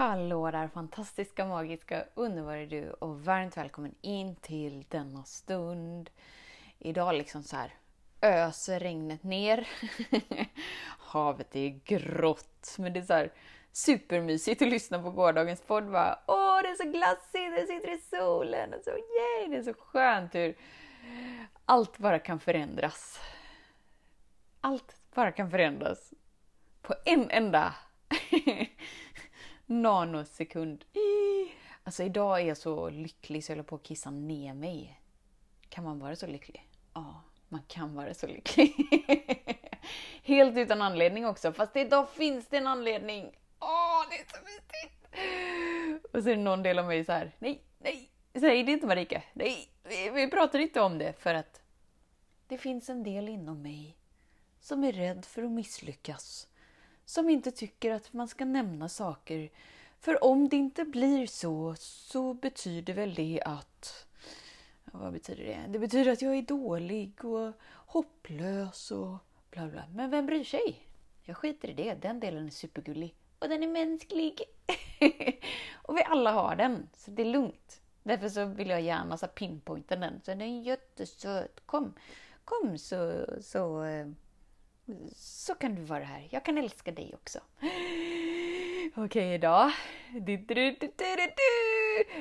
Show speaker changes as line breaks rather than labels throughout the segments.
Hallå där fantastiska, magiska, underbara du och varmt välkommen in till denna stund. Idag liksom så här öser regnet ner. Havet är grått, men det är så här supermysigt att lyssna på gårdagens podd. Bara, Åh, det är så glassigt, Det sitter i solen och så yay, det är så skönt hur allt bara kan förändras. Allt bara kan förändras på en enda nanosekund. Alltså idag är jag så lycklig så jag håller på att kissa ner mig. Kan man vara så lycklig? Ja, man kan vara så lycklig. Helt utan anledning också, fast idag finns det en anledning. Åh, det är så mysigt! Och så är det någon del av mig så här, nej, nej, säg det inte Marika. Nej, vi, vi pratar inte om det för att det finns en del inom mig som är rädd för att misslyckas som inte tycker att man ska nämna saker. För om det inte blir så, så betyder väl det att... Vad betyder det? Det betyder att jag är dålig och hopplös och bla bla. Men vem bryr sig? Jag skiter i det. Den delen är supergullig. Och den är mänsklig. och vi alla har den, så det är lugnt. Därför så vill jag gärna så pinpointa den. Så den är jättesöt. Kom, kom så, så eh, så kan du vara här. Jag kan älska dig också. Okej, okay, idag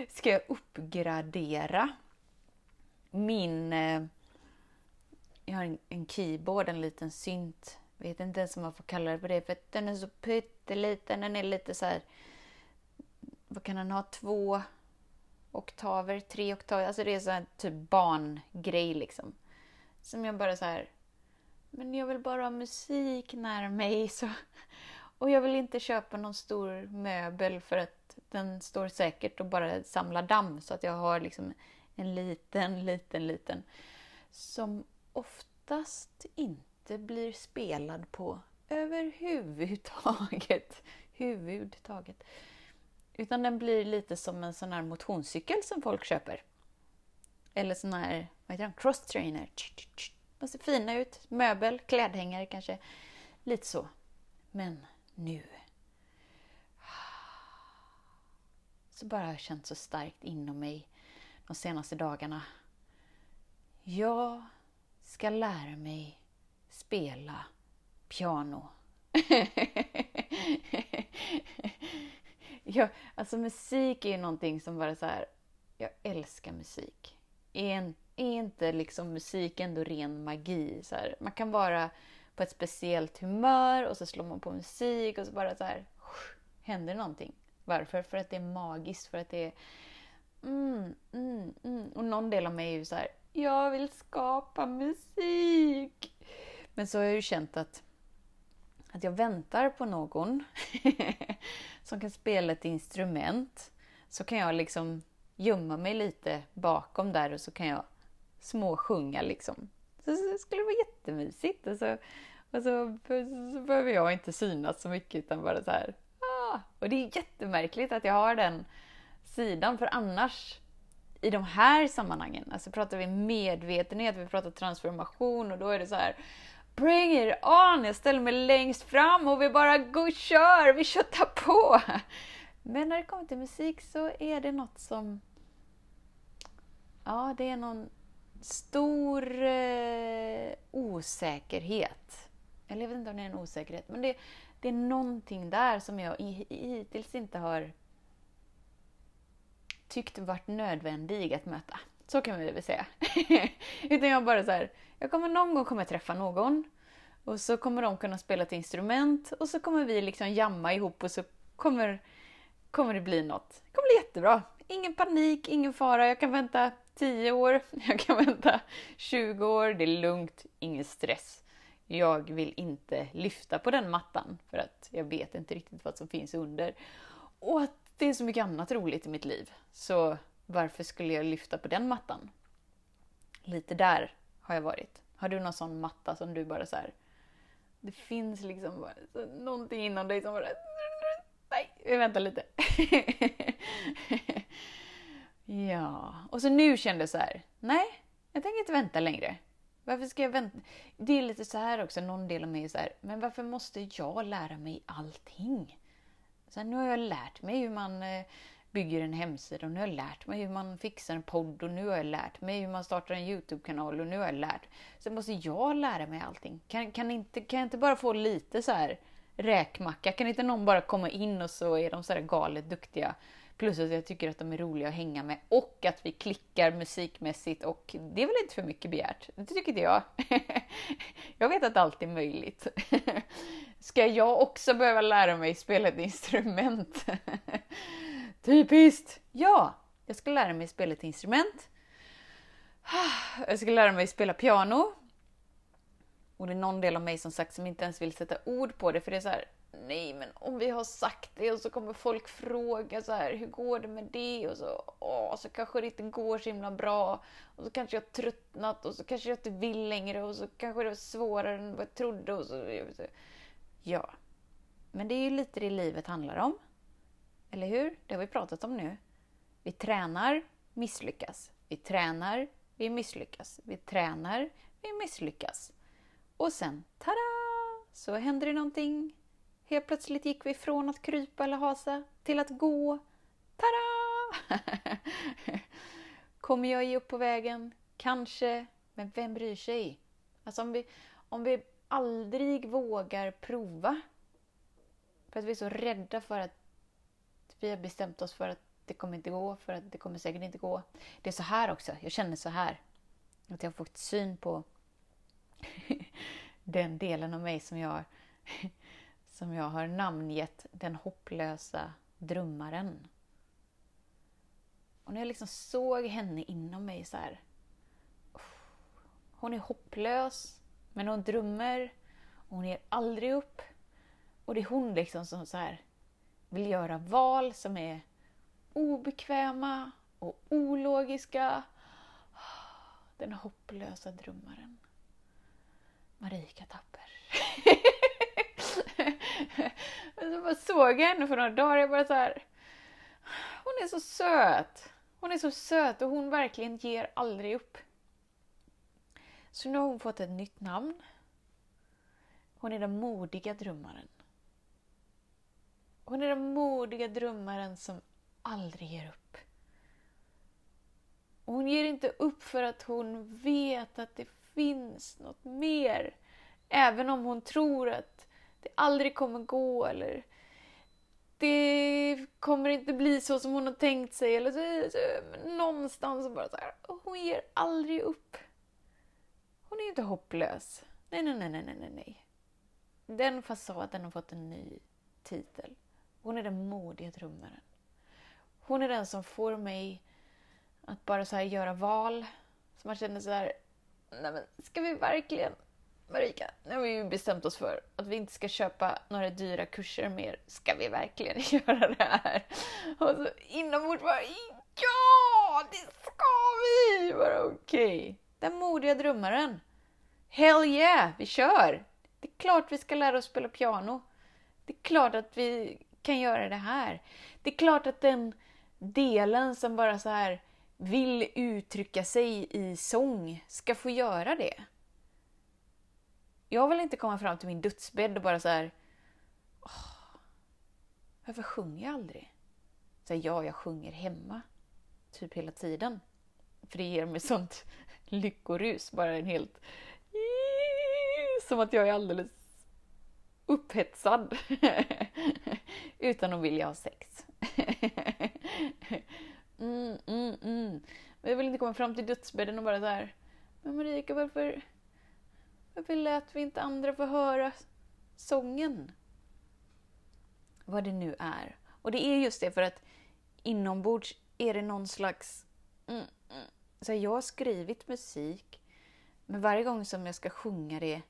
ska jag uppgradera min... Eh, jag har en, keyboard, en liten synt. Vet inte ens om man får kalla det för det, för den är så pytteliten. Den är lite så här... Vad kan den ha? Två oktaver, tre oktaver. Alltså det är så här typ barngrej liksom. Som jag bara så här men jag vill bara ha musik nära mig. Så. Och jag vill inte köpa någon stor möbel för att den står säkert och bara samlar damm. Så att jag har liksom en liten, liten, liten som oftast inte blir spelad på överhuvudtaget. Huvudtaget. Utan den blir lite som en sån här motionscykel som folk köper. Eller sån här, vad heter den, cross trainer. De ser fina ut. Möbel, klädhängare kanske. Lite så. Men nu. Så bara har jag känt så starkt inom mig de senaste dagarna. Jag ska lära mig spela piano. jag, alltså musik är ju någonting som bara så här, jag älskar musik. En är inte liksom musik ändå ren magi? Så här, man kan vara på ett speciellt humör och så slår man på musik och så bara så här händer någonting. Varför? För att det är magiskt, för att det är mm, mm, mm. Och någon del av mig är ju så här, jag vill skapa musik. Men så har jag ju känt att, att jag väntar på någon som kan spela ett instrument. Så kan jag liksom gömma mig lite bakom där och så kan jag småsjunga liksom. Så, så skulle det vara jättemysigt. Och så, och så, så behöver jag inte synas så mycket utan bara så här. Ah. Och det är jättemärkligt att jag har den sidan för annars i de här sammanhangen, alltså pratar vi medvetenhet, vi pratar transformation och då är det så här Bring it on! Jag ställer mig längst fram och vi bara går och kör, vi köttar på! Men när det kommer till musik så är det något som... Ja, det är någon stor eh, osäkerhet. Eller jag vet inte om det är en osäkerhet, men det, det är någonting där som jag hittills inte har tyckt varit nödvändig att möta. Så kan vi väl säga. Utan jag bara så här, jag kommer någon gång kommer träffa någon och så kommer de kunna spela ett instrument och så kommer vi liksom jamma ihop och så kommer, kommer det bli något. Det kommer bli jättebra. Ingen panik, ingen fara. Jag kan vänta 10 år, jag kan vänta 20 år, det är lugnt, ingen stress. Jag vill inte lyfta på den mattan för att jag vet inte riktigt vad som finns under. Och att det är så mycket annat roligt i mitt liv. Så varför skulle jag lyfta på den mattan? Lite där har jag varit. Har du någon sån matta som du bara så här, Det finns liksom bara, någonting inom dig som bara... Nej, vi väntar lite. ja, och så nu kände jag så här. Nej, jag tänker inte vänta längre. Varför ska jag vänta? Det är lite så här också, någon del av mig är så här, men varför måste jag lära mig allting? Så här, nu har jag lärt mig hur man eh, bygger en hemsida och nu har jag lärt mig hur man fixar en podd och nu har jag lärt mig hur man startar en Youtube-kanal och nu har jag lärt Så måste jag lära mig allting. Kan, kan, inte, kan jag inte bara få lite så här räkmacka? Kan inte någon bara komma in och så är de så här galet duktiga? Plus att jag tycker att de är roliga att hänga med och att vi klickar musikmässigt och det är väl inte för mycket begärt? Det tycker inte jag. jag vet att allt är möjligt. Ska jag också behöva lära mig spela ett instrument? Typiskt! Ja, jag ska lära mig spela ett instrument. Jag ska lära mig spela piano. Och det är någon del av mig som sagt som inte ens vill sätta ord på det för det är så här, nej men om vi har sagt det och så kommer folk fråga så här, hur går det med det? Och så, åh, så kanske det inte går så himla bra. Och så kanske jag har tröttnat och så kanske jag inte vill längre och så kanske det var svårare än vad jag trodde. Och så, ja, men det är ju lite det livet handlar om. Eller hur? Det har vi pratat om nu. Vi tränar, misslyckas. Vi tränar, vi misslyckas. Vi tränar, vi misslyckas. Och sen, tada! Så händer det någonting. Helt plötsligt gick vi från att krypa eller hasa till att gå. Tada! Kommer jag ge upp på vägen? Kanske. Men vem bryr sig? Alltså om vi, om vi aldrig vågar prova för att vi är så rädda för att vi har bestämt oss för att det kommer inte gå, för att det kommer säkert inte gå. Det är så här också, jag känner så här. Att jag har fått syn på den delen av mig som jag, som jag har namngett den hopplösa drömmaren. Och när jag liksom såg henne inom mig så här. Hon är hopplös, men hon drömmer. och Hon ger aldrig upp. Och det är hon liksom som så här vill göra val som är obekväma och ologiska. Den hopplösa drömmaren. Marika Tapper. så bara såg jag henne för några dagar jag bara så här. Hon är så söt. Hon är så söt och hon verkligen ger aldrig upp. Så nu har hon fått ett nytt namn. Hon är den modiga drömmaren. Hon är den modiga drömmaren som aldrig ger upp. Och hon ger inte upp för att hon vet att det finns något mer. Även om hon tror att det aldrig kommer gå eller det kommer inte bli så som hon har tänkt sig. Eller så, så, någonstans bara så här. hon ger aldrig upp. Hon är ju inte hopplös. Nej, nej, nej, nej, nej, nej. Den fasaden har fått en ny titel. Hon är den modiga drömmaren. Hon är den som får mig att bara så här göra val. Så man känner så här, nej men ska vi verkligen Marika, nu har vi ju bestämt oss för att vi inte ska köpa några dyra kurser mer. Ska vi verkligen göra det här? Och så inombords bara, ja, det ska vi! Bara okej. Okay. Den modiga drömmaren. Hell yeah, vi kör! Det är klart vi ska lära oss spela piano. Det är klart att vi kan göra det här. Det är klart att den delen som bara så här vill uttrycka sig i sång ska få göra det. Jag vill inte komma fram till min dödsbädd och bara så här... Åh, varför sjunger jag aldrig? Så här, ja, jag sjunger hemma. Typ hela tiden. För det ger mig sånt lyckorus. Bara en helt... Som att jag är alldeles upphetsad. Utan att vilja ha sex. mm, mm, mm. Men jag vill inte komma fram till dödsbädden och bara så här. Men Marika, varför, varför lät vi inte andra få höra sången? Vad det nu är. Och det är just det för att inombords är det någon slags... Mm, mm. Så jag har skrivit musik, men varje gång som jag ska sjunga det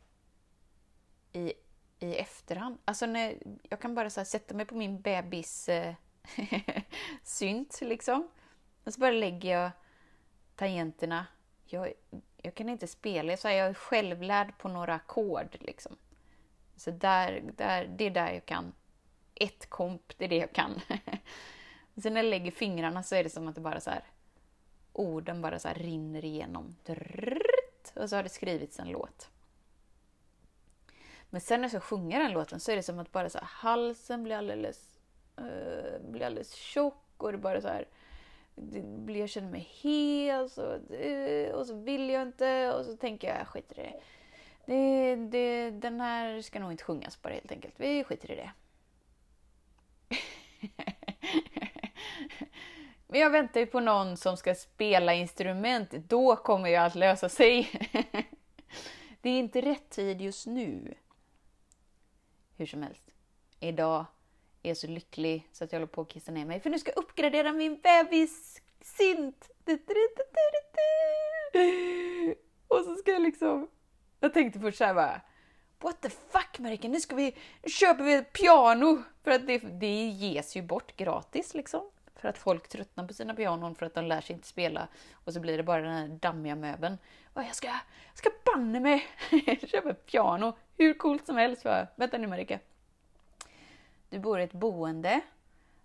i i efterhand. Alltså när, jag kan bara så sätta mig på min bebis eh, synt liksom. Och så bara lägger jag tangenterna. Jag, jag kan inte spela, så jag är självlärd på några ackord liksom. Så där, där, det är där jag kan. Ett komp, det är det jag kan. Sen när jag lägger fingrarna så är det som att det bara så här, orden bara så här rinner igenom. Och så har det skrivits en låt. Men sen när jag ska sjunga den låten så är det som att bara så här, halsen blir alldeles, uh, blir alldeles tjock och det bara så här, blir, jag känner mig hes och, eh, och så vill jag inte och så tänker jag, skit i det. det, det den här ska nog inte sjungas bara helt enkelt. Vi skiter i det. Men jag väntar ju på någon som ska spela instrument. Då kommer ju allt lösa sig. det är inte rätt tid just nu. Hur som helst. Idag är så lycklig så att jag håller på att kissa ner mig. För nu ska jag uppgradera min bebissynt! Och så ska jag liksom... Jag tänkte först såhär bara... What the fuck Marika, nu ska vi... Nu köper vi ett piano! För att det, det ges ju bort gratis liksom. För att folk tröttnar på sina pianon för att de lär sig inte spela. Och så blir det bara den här dammiga möbeln. Och jag ska, jag ska banne mig köpa ett piano. Hur coolt som helst. Bara. Vänta nu Marika. Du bor i ett boende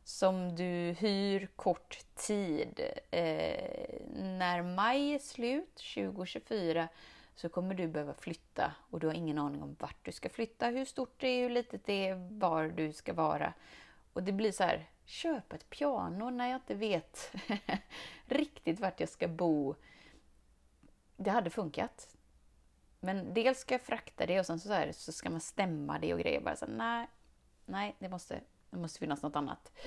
som du hyr kort tid. Eh, när maj är slut, 2024, så kommer du behöva flytta och du har ingen aning om vart du ska flytta, hur stort det är, hur litet det är, var du ska vara. Och det blir så här, köpa ett piano när jag inte vet riktigt vart jag ska bo. Det hade funkat. Men dels ska jag frakta det och sen så, här, så ska man stämma det och grejer. Bara så här, nej, nej, det måste, det måste finnas något annat.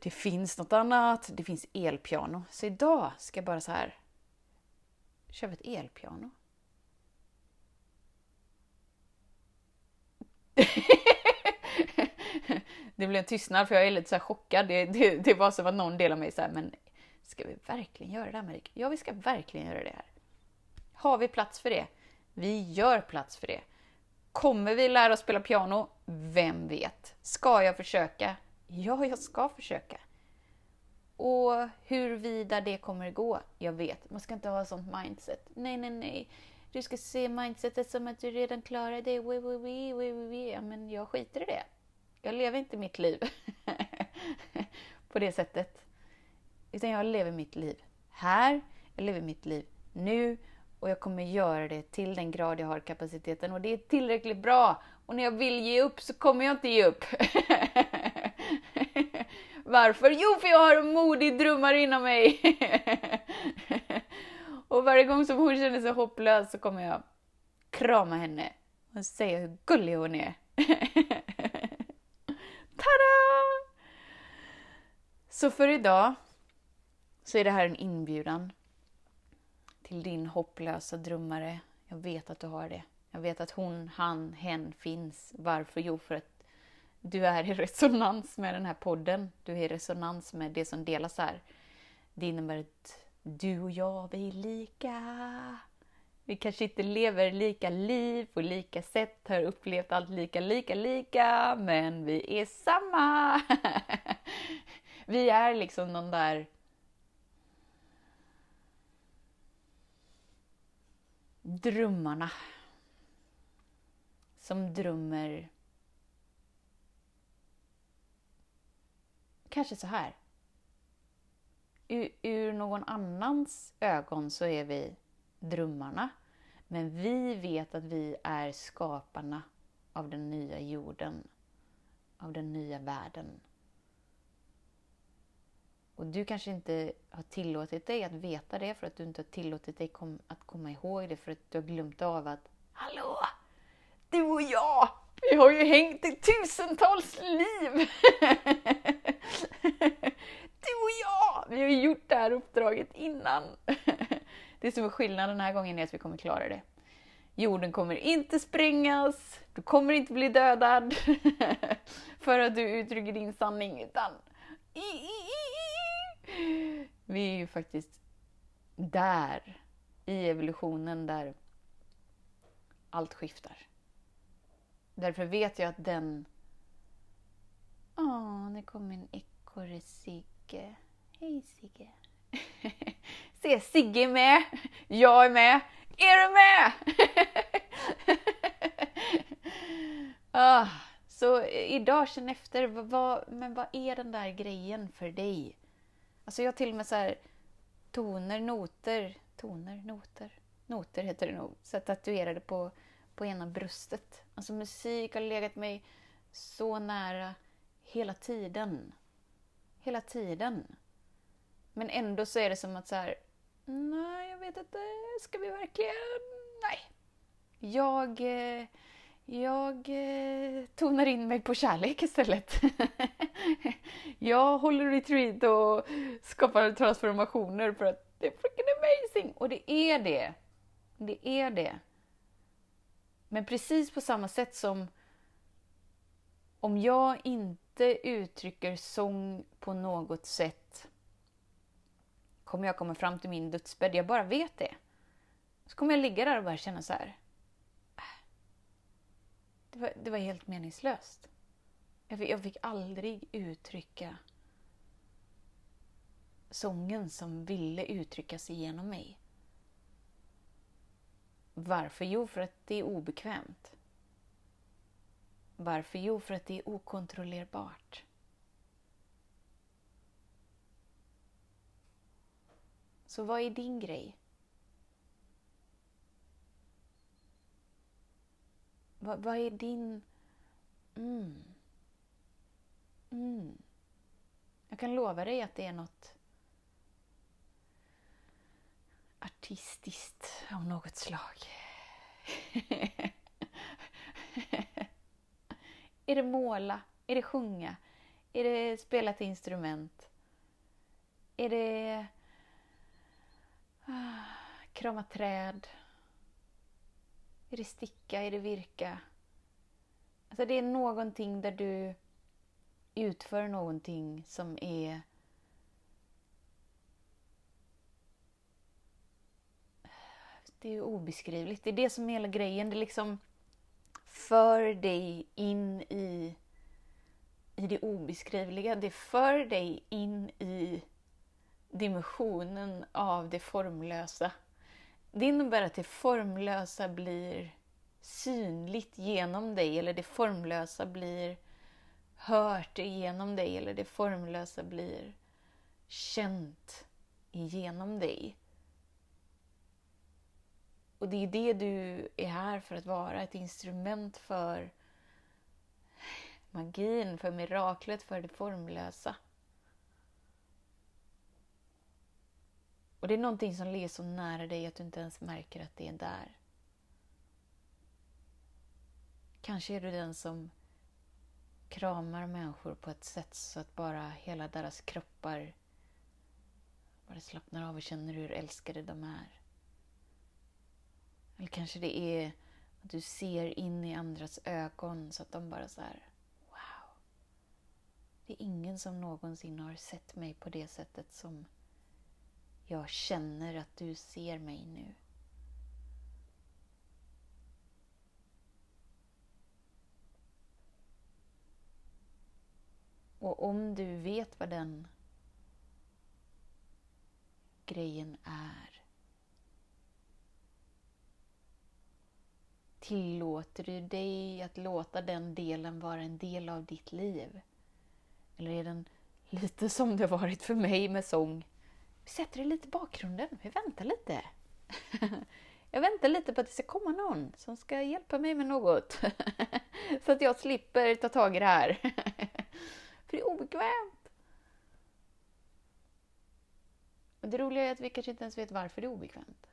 Det finns något annat. Det finns elpiano. Så idag ska jag bara så här köpa ett elpiano. det blev en tystnad för jag är lite så chockad. Det, det, det, var som att någon del av mig så men ska vi verkligen göra det här Marika? Ja, vi ska verkligen göra det här. Har vi plats för det? Vi gör plats för det. Kommer vi lära oss spela piano? Vem vet? Ska jag försöka? Ja, jag ska försöka. Och huruvida det kommer gå? Jag vet. Man ska inte ha sånt mindset. Nej, nej, nej. Du ska se mindsetet som att du redan klarar det. Oui, oui, oui, oui, oui. Ja, men jag skiter i det. Jag lever inte mitt liv på det sättet. Utan jag lever mitt liv här, jag lever mitt liv nu och jag kommer göra det till den grad jag har kapaciteten och det är tillräckligt bra. Och när jag vill ge upp så kommer jag inte ge upp. Varför? Jo, för jag har en modig drömmare inom mig. och varje gång som hon känner sig hopplös så kommer jag krama henne och säga hur gullig hon är. Tada! Så för idag så är det här en inbjudan till din hopplösa drömmare. Jag vet att du har det. Jag vet att hon, han, hen finns. Varför? Jo, för att du är i resonans med den här podden. Du är i resonans med det som delas här. Det innebär att du och jag, vi är lika. Vi kanske inte lever lika liv på lika sätt, har upplevt allt lika, lika, lika, men vi är samma! vi är liksom de där drömmarna som drömmer kanske så här. Ur, ur någon annans ögon så är vi drömmarna. Men vi vet att vi är skaparna av den nya jorden, av den nya världen. Och du kanske inte har tillåtit dig att veta det för att du inte har tillåtit dig kom, att komma ihåg det för att du har glömt av att Hallå! Du och jag! Vi har ju hängt i tusentals liv! du och jag! Vi har ju gjort det här uppdraget innan. Det som är skillnaden den här gången är att vi kommer klara det. Jorden kommer inte sprängas, du kommer inte bli dödad för att du uttrycker din sanning, utan vi är ju faktiskt där, i evolutionen, där allt skiftar. Därför vet jag att den... Åh, nu kom en ekorre Sigge. Hej Sigge. Se, Sigge är med. Jag är med. Är du med? ah, så idag känn efter, vad, men vad är den där grejen för dig? Alltså jag har till och med så här, toner, noter, toner, noter, noter heter det nog, så tatuerade på, på ena bröstet. Alltså musik har legat mig så nära hela tiden. Hela tiden. Men ändå så är det som att så här, nej, jag vet inte, ska vi verkligen? Nej. Jag, eh, jag eh, tonar in mig på kärlek istället. jag håller retreat och skapar transformationer för att det är freaking amazing! Och det är det. Det är det. Men precis på samma sätt som om jag inte uttrycker sång på något sätt kommer jag komma fram till min dödsbädd. Jag bara vet det. Så kommer jag ligga där och bara känna så här. Det var, det var helt meningslöst. Jag fick, jag fick aldrig uttrycka sången som ville uttryckas igenom mig. Varför? Jo, för att det är obekvämt. Varför? Jo, för att det är okontrollerbart. Så vad är din grej? Vad, vad är din... Mm. Mm. Jag kan lova dig att det är något artistiskt av något slag. är det måla? Är det sjunga? Är det spela ett instrument? Är det ah, krama träd? Är det sticka? Är det virka? Alltså det är någonting där du utför någonting som är Det är ju obeskrivligt. Det är det som är hela grejen. Det liksom för dig in i, i det obeskrivliga. Det för dig in i dimensionen av det formlösa. Det innebär att det formlösa blir synligt genom dig eller det formlösa blir hört genom dig eller det formlösa blir känt genom dig. Och det är det du är här för att vara, ett instrument för magin, för miraklet, för det formlösa. Och det är någonting som ligger så nära dig att du inte ens märker att det är där. Kanske är du den som kramar människor på ett sätt så att bara hela deras kroppar bara slappnar av och känner hur älskade de är. Eller kanske det är att du ser in i andras ögon så att de bara så här, wow. Det är ingen som någonsin har sett mig på det sättet som jag känner att du ser mig nu. Och om du vet vad den grejen är Tillåter du dig att låta den delen vara en del av ditt liv? Eller är den lite som det varit för mig med sång? Vi sätter det lite i bakgrunden, vi väntar lite. Jag väntar lite på att det ska komma någon som ska hjälpa mig med något. Så att jag slipper ta tag i det här. För det är obekvämt. Och det roliga är att vi kanske inte ens vet varför det är obekvämt.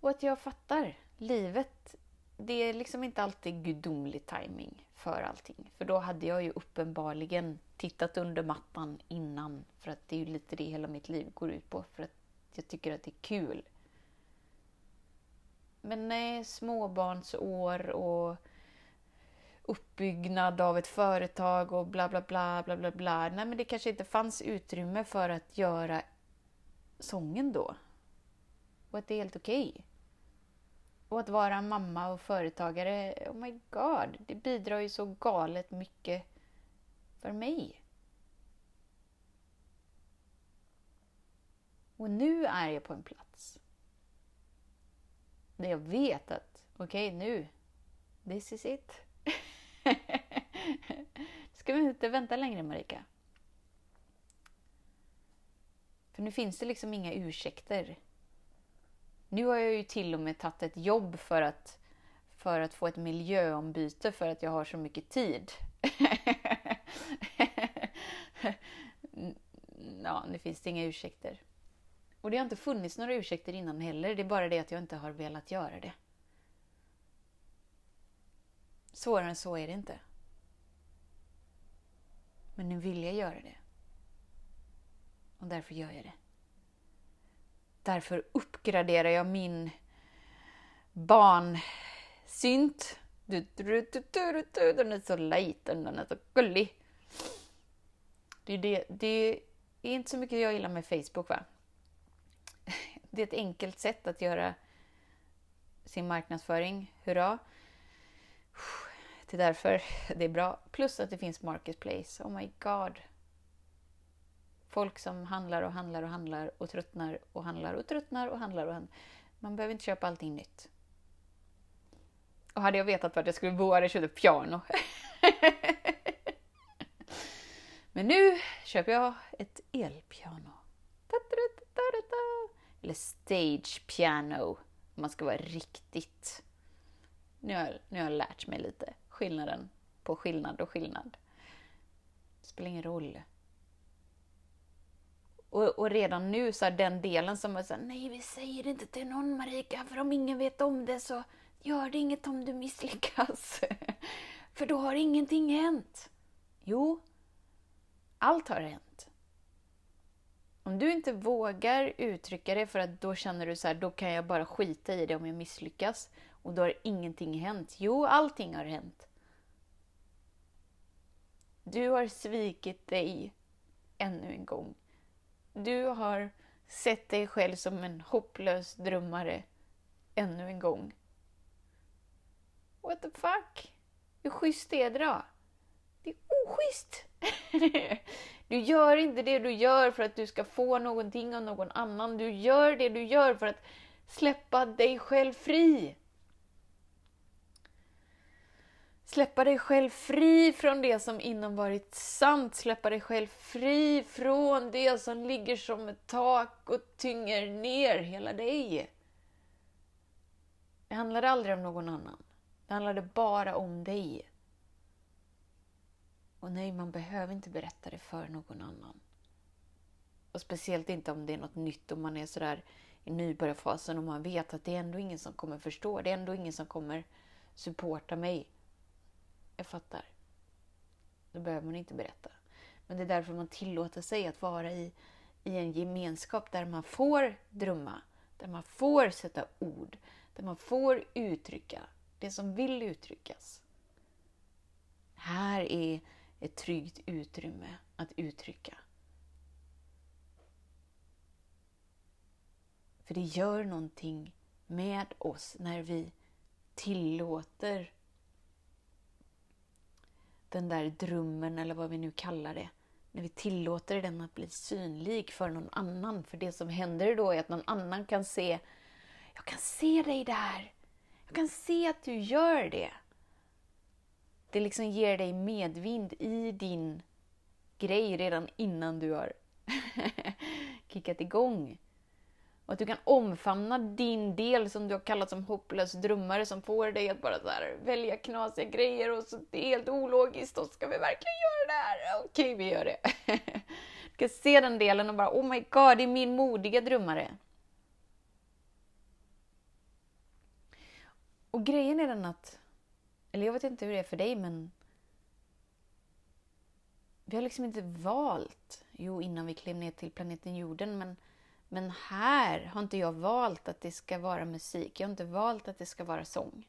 Och att jag fattar. Livet, det är liksom inte alltid gudomlig timing för allting. För då hade jag ju uppenbarligen tittat under mattan innan. För att det är ju lite det hela mitt liv går ut på. För att jag tycker att det är kul. Men nej, småbarnsår och uppbyggnad av ett företag och bla bla bla bla bla bla. Nej, men det kanske inte fanns utrymme för att göra sången då. Och att det är helt okej. Okay. Och att vara mamma och företagare, oh my god, det bidrar ju så galet mycket för mig. Och nu är jag på en plats där jag vet att okej, okay, nu, this is it. Ska vi inte vänta längre, Marika? För nu finns det liksom inga ursäkter. Nu har jag ju till och med tagit ett jobb för att, för att få ett miljöombyte för att jag har så mycket tid. ja, nu finns det inga ursäkter. Och det har inte funnits några ursäkter innan heller. Det är bara det att jag inte har velat göra det. Svårare än så är det inte. Men nu vill jag göra det. Och därför gör jag det. Därför uppgraderar jag min barnsynt. Den är så liten, den är så gullig. Det är, det, det är inte så mycket jag gillar med Facebook va? Det är ett enkelt sätt att göra sin marknadsföring. Hurra! Det är därför det är bra. Plus att det finns Marketplace. Oh my god! Folk som handlar och handlar och handlar och tröttnar och handlar och tröttnar och handlar och handlar. Man behöver inte köpa allting nytt. Och hade jag vetat vart jag skulle bo hade jag köpt ett piano. Men nu köper jag ett elpiano. Eller stage piano, om man ska vara riktigt. Nu har, nu har jag lärt mig lite skillnaden på skillnad och skillnad. Det spelar ingen roll. Och, och, redan nu så är den delen som är såhär, nej vi säger det inte till någon Marika, för om ingen vet om det så gör det inget om du misslyckas. för då har ingenting hänt. Jo, allt har hänt. Om du inte vågar uttrycka det för att då känner du så här, då kan jag bara skita i det om jag misslyckas och då har ingenting hänt. Jo, allting har hänt. Du har svikit dig ännu en gång. Du har sett dig själv som en hopplös drömmare ännu en gång. What the fuck? Hur schysst är det då? Det är oschysst! du gör inte det du gör för att du ska få någonting av någon annan. Du gör det du gör för att släppa dig själv fri. Släppa dig själv fri från det som innan varit sant. Släppa dig själv fri från det som ligger som ett tak och tynger ner hela dig. Det handlade aldrig om någon annan. Det handlade bara om dig. Och nej, man behöver inte berätta det för någon annan. Och speciellt inte om det är något nytt och man är sådär i nybörjarfasen och man vet att det är ändå ingen som kommer förstå. Det är ändå ingen som kommer supporta mig. Jag fattar. Då behöver man inte berätta. Men det är därför man tillåter sig att vara i, i en gemenskap där man får drömma, där man får sätta ord, där man får uttrycka det som vill uttryckas. Här är ett tryggt utrymme att uttrycka. För det gör någonting med oss när vi tillåter den där drömmen eller vad vi nu kallar det. När vi tillåter den att bli synlig för någon annan. För det som händer då är att någon annan kan se, jag kan se dig där. Jag kan se att du gör det. Det liksom ger dig medvind i din grej redan innan du har kickat igång. Och att du kan omfamna din del som du har kallat som hopplös drömmare som får dig att bara så här, välja knasiga grejer och så det är helt ologiskt och ska vi verkligen göra det här? Okej, vi gör det. du kan se den delen och bara oh my god, det är min modiga drömmare. Och grejen är den att, eller jag vet inte hur det är för dig men vi har liksom inte valt, jo innan vi klev ner till planeten jorden, men men här har inte jag valt att det ska vara musik. Jag har inte valt att det ska vara sång.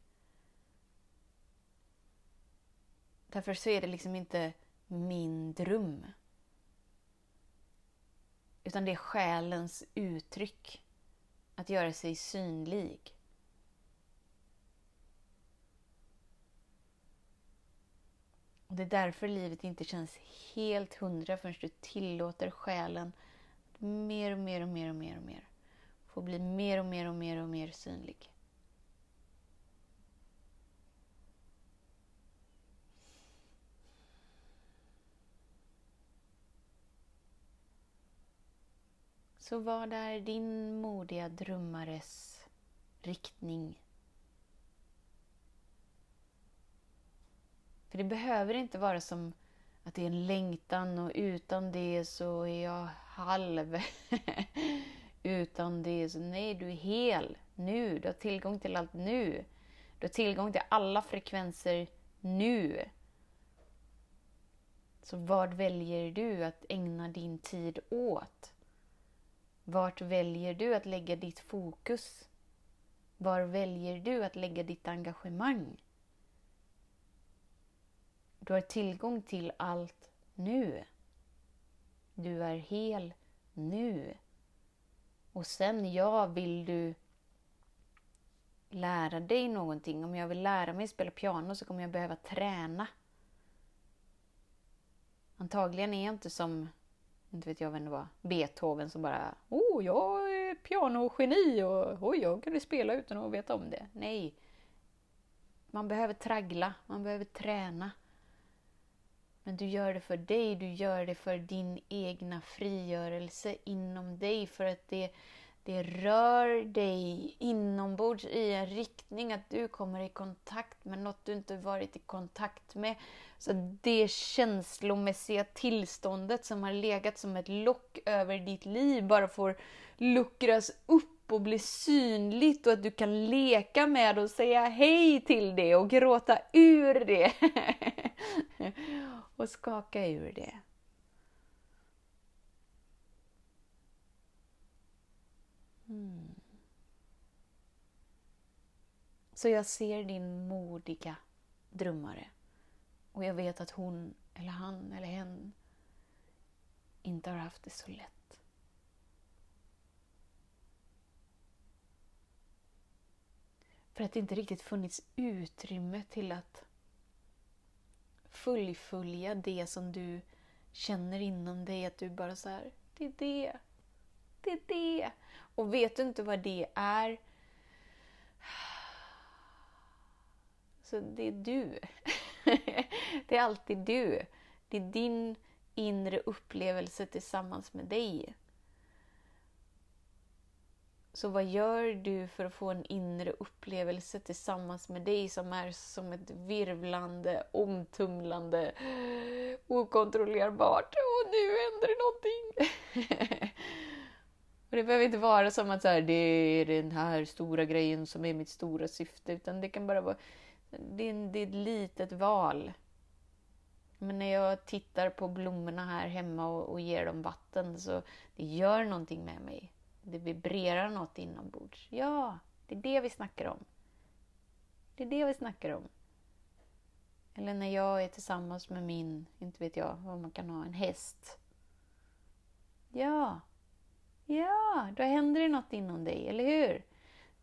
Därför så är det liksom inte min dröm. Utan det är själens uttryck. Att göra sig synlig. Och det är därför livet inte känns helt hundra förrän du tillåter själen mer och mer och mer och mer och mer. Få bli mer och mer och mer och mer synlig. Så vad är din modiga drömmares riktning? För det behöver inte vara som att det är en längtan och utan det så är jag halv. utan det så nej, du är hel nu. Du har tillgång till allt nu. Du har tillgång till alla frekvenser nu. Så vad väljer du att ägna din tid åt? Vart väljer du att lägga ditt fokus? Var väljer du att lägga ditt engagemang? Du har tillgång till allt nu. Du är hel nu. Och sen, ja, vill du lära dig någonting. Om jag vill lära mig spela piano så kommer jag behöva träna. Antagligen är jag inte som, inte vet jag vem det var, Beethoven som bara Oh, jag är pianogeni och oj, jag kunde spela utan att veta om det. Nej. Man behöver traggla, man behöver träna. Men du gör det för dig, du gör det för din egna frigörelse inom dig. För att det, det rör dig inombords i en riktning att du kommer i kontakt med något du inte varit i kontakt med. Så det känslomässiga tillståndet som har legat som ett lock över ditt liv bara får luckras upp och bli synligt och att du kan leka med och säga hej till det och gråta ur det. och skaka ur det. Mm. Så jag ser din modiga drömmare. Och jag vet att hon, eller han, eller hen inte har haft det så lätt. För att det inte riktigt funnits utrymme till att fullfölja det som du känner inom dig. Att du bara så här, det är det. Det är det. Och vet du inte vad det är, så det är du. det är alltid du. Det är din inre upplevelse tillsammans med dig. Så vad gör du för att få en inre upplevelse tillsammans med dig som är som ett virvlande, omtumlande, okontrollerbart. Och nu händer det någonting! och det behöver inte vara som att så här, det är den här stora grejen som är mitt stora syfte, utan det kan bara vara det är, det är ett litet val. Men när jag tittar på blommorna här hemma och, och ger dem vatten så det gör någonting med mig. Det vibrerar något inombords. Ja, det är det vi snackar om. Det är det vi snackar om. Eller när jag är tillsammans med min, inte vet jag vad man kan ha, en häst. Ja, ja, då händer det något inom dig, eller hur?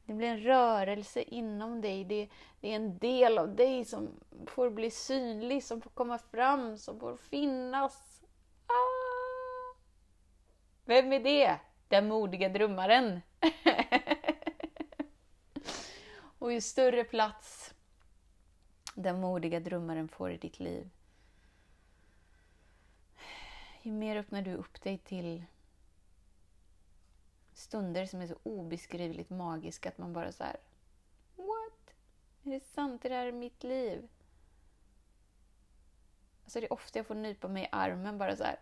Det blir en rörelse inom dig. Det, det, är en del av dig som får bli synlig, som får komma fram, som får finnas. Ah! Vem är det? Den modiga drömmaren. och ju större plats den modiga drömmaren får i ditt liv, ju mer öppnar du upp dig till stunder som är så obeskrivligt magiska att man bara så här, What? Är det sant? Är det här mitt liv? Alltså det är ofta jag får nypa mig i armen bara så här,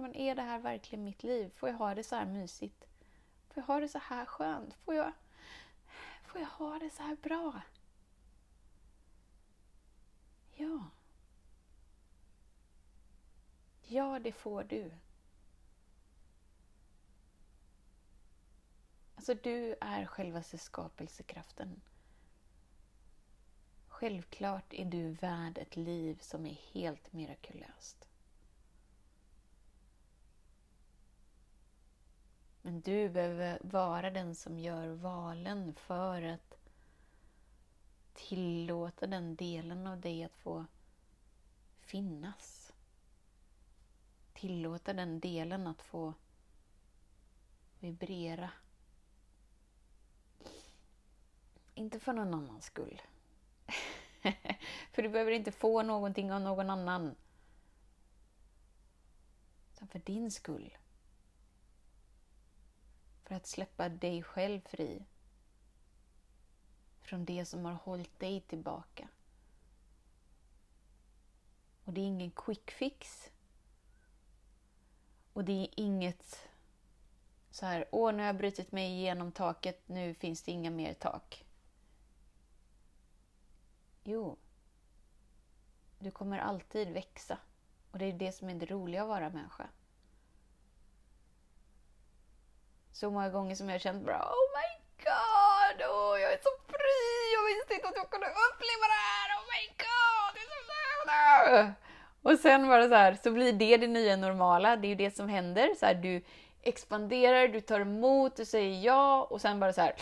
men är det här verkligen mitt liv? Får jag ha det så här mysigt? Får jag ha det så här skönt? Får jag, får jag ha det så här bra? Ja. Ja, det får du. Alltså, du är självaste skapelsekraften. Självklart är du värd ett liv som är helt mirakulöst. Men du behöver vara den som gör valen för att tillåta den delen av dig att få finnas. Tillåta den delen att få vibrera. Inte för någon annans skull. för du behöver inte få någonting av någon annan. Utan för din skull. För att släppa dig själv fri. Från det som har hållit dig tillbaka. Och det är ingen quick fix. Och det är inget så här, åh nu har jag brutit mig igenom taket, nu finns det inga mer tak. Jo, du kommer alltid växa. Och det är det som är det roliga att vara människa. Så många gånger som jag har känt bara Oh my god! Oh, jag är så fri! Jag visste inte att jag kunde uppleva det här! Oh my god! Det är så och sen var det så här, så blir det det nya normala. Det är ju det som händer. Så här, du expanderar, du tar emot, du säger ja och sen bara så här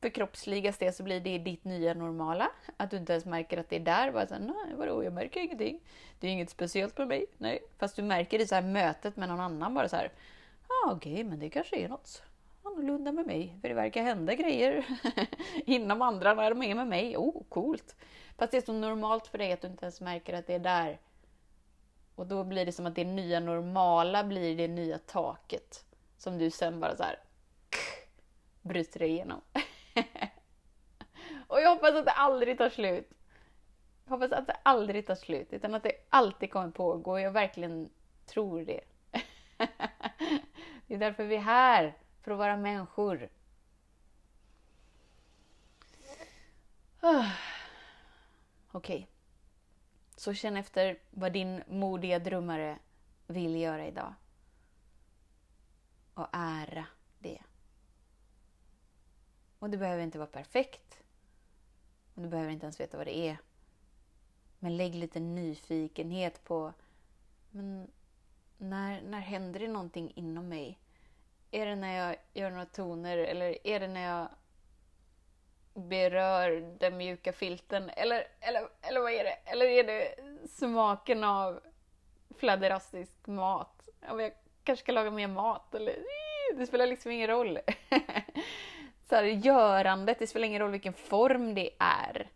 förkroppsligas det så blir det ditt nya normala. Att du inte ens märker att det är där. Bara så här, nej vadå, jag märker ingenting. Det är inget speciellt med mig. Nej. Fast du märker det i så här mötet med någon annan bara så här. Ja ah, okej, okay, men det kanske är något annorlunda med mig. För det verkar hända grejer inom andra när de är med mig. Oh, coolt! Fast det är så normalt för dig att du inte ens märker att det är där. Och då blir det som att det nya normala blir det nya taket. Som du sen bara så här bryter dig igenom. och jag hoppas att det aldrig tar slut. Jag hoppas att det aldrig tar slut, utan att det alltid kommer pågå. Jag verkligen tror det. det är därför vi är här, för att vara människor. Ah. Okej. Okay. Så känn efter vad din modiga drömmare vill göra idag. Och ära det. Och det behöver inte vara perfekt. Och du behöver inte ens veta vad det är. Men lägg lite nyfikenhet på men när, när händer det någonting inom mig? Är det när jag gör några toner eller är det när jag berör den mjuka filten? Eller, eller, eller vad är det? Eller är det smaken av fladderastisk mat? Jag kanske ska laga mer mat? Eller, det spelar liksom ingen roll. så här, görandet, det spelar ingen roll vilken form det är.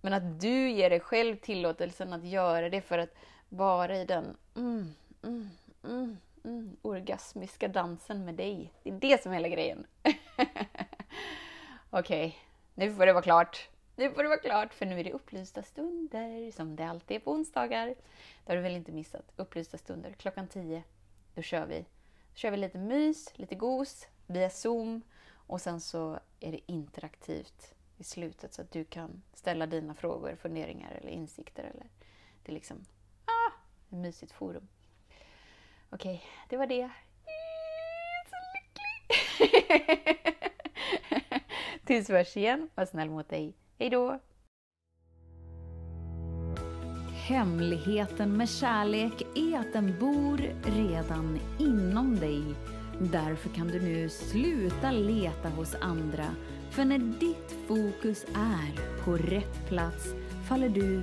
Men att du ger dig själv tillåtelsen att göra det för att vara i den mm, mm, mm, mm, orgasmiska dansen med dig. Det är det som är hela grejen. Okej, okay, nu får det vara klart. Nu får det vara klart, för nu är det upplysta stunder, som det alltid är på onsdagar. Det har du väl inte missat? Upplysta stunder, klockan 10. Då kör vi. Då kör vi lite mys, lite gos, via Zoom. Och sen så är det interaktivt i slutet så att du kan ställa dina frågor, funderingar eller insikter. Eller det är liksom ah, ett mysigt forum. Okej, det var det. Så lycklig! Tills vi hörs igen, var snäll mot dig. Hej då!
Hemligheten med kärlek är att den bor redan inom dig. Därför kan du nu sluta leta hos andra. För när ditt fokus är på rätt plats faller du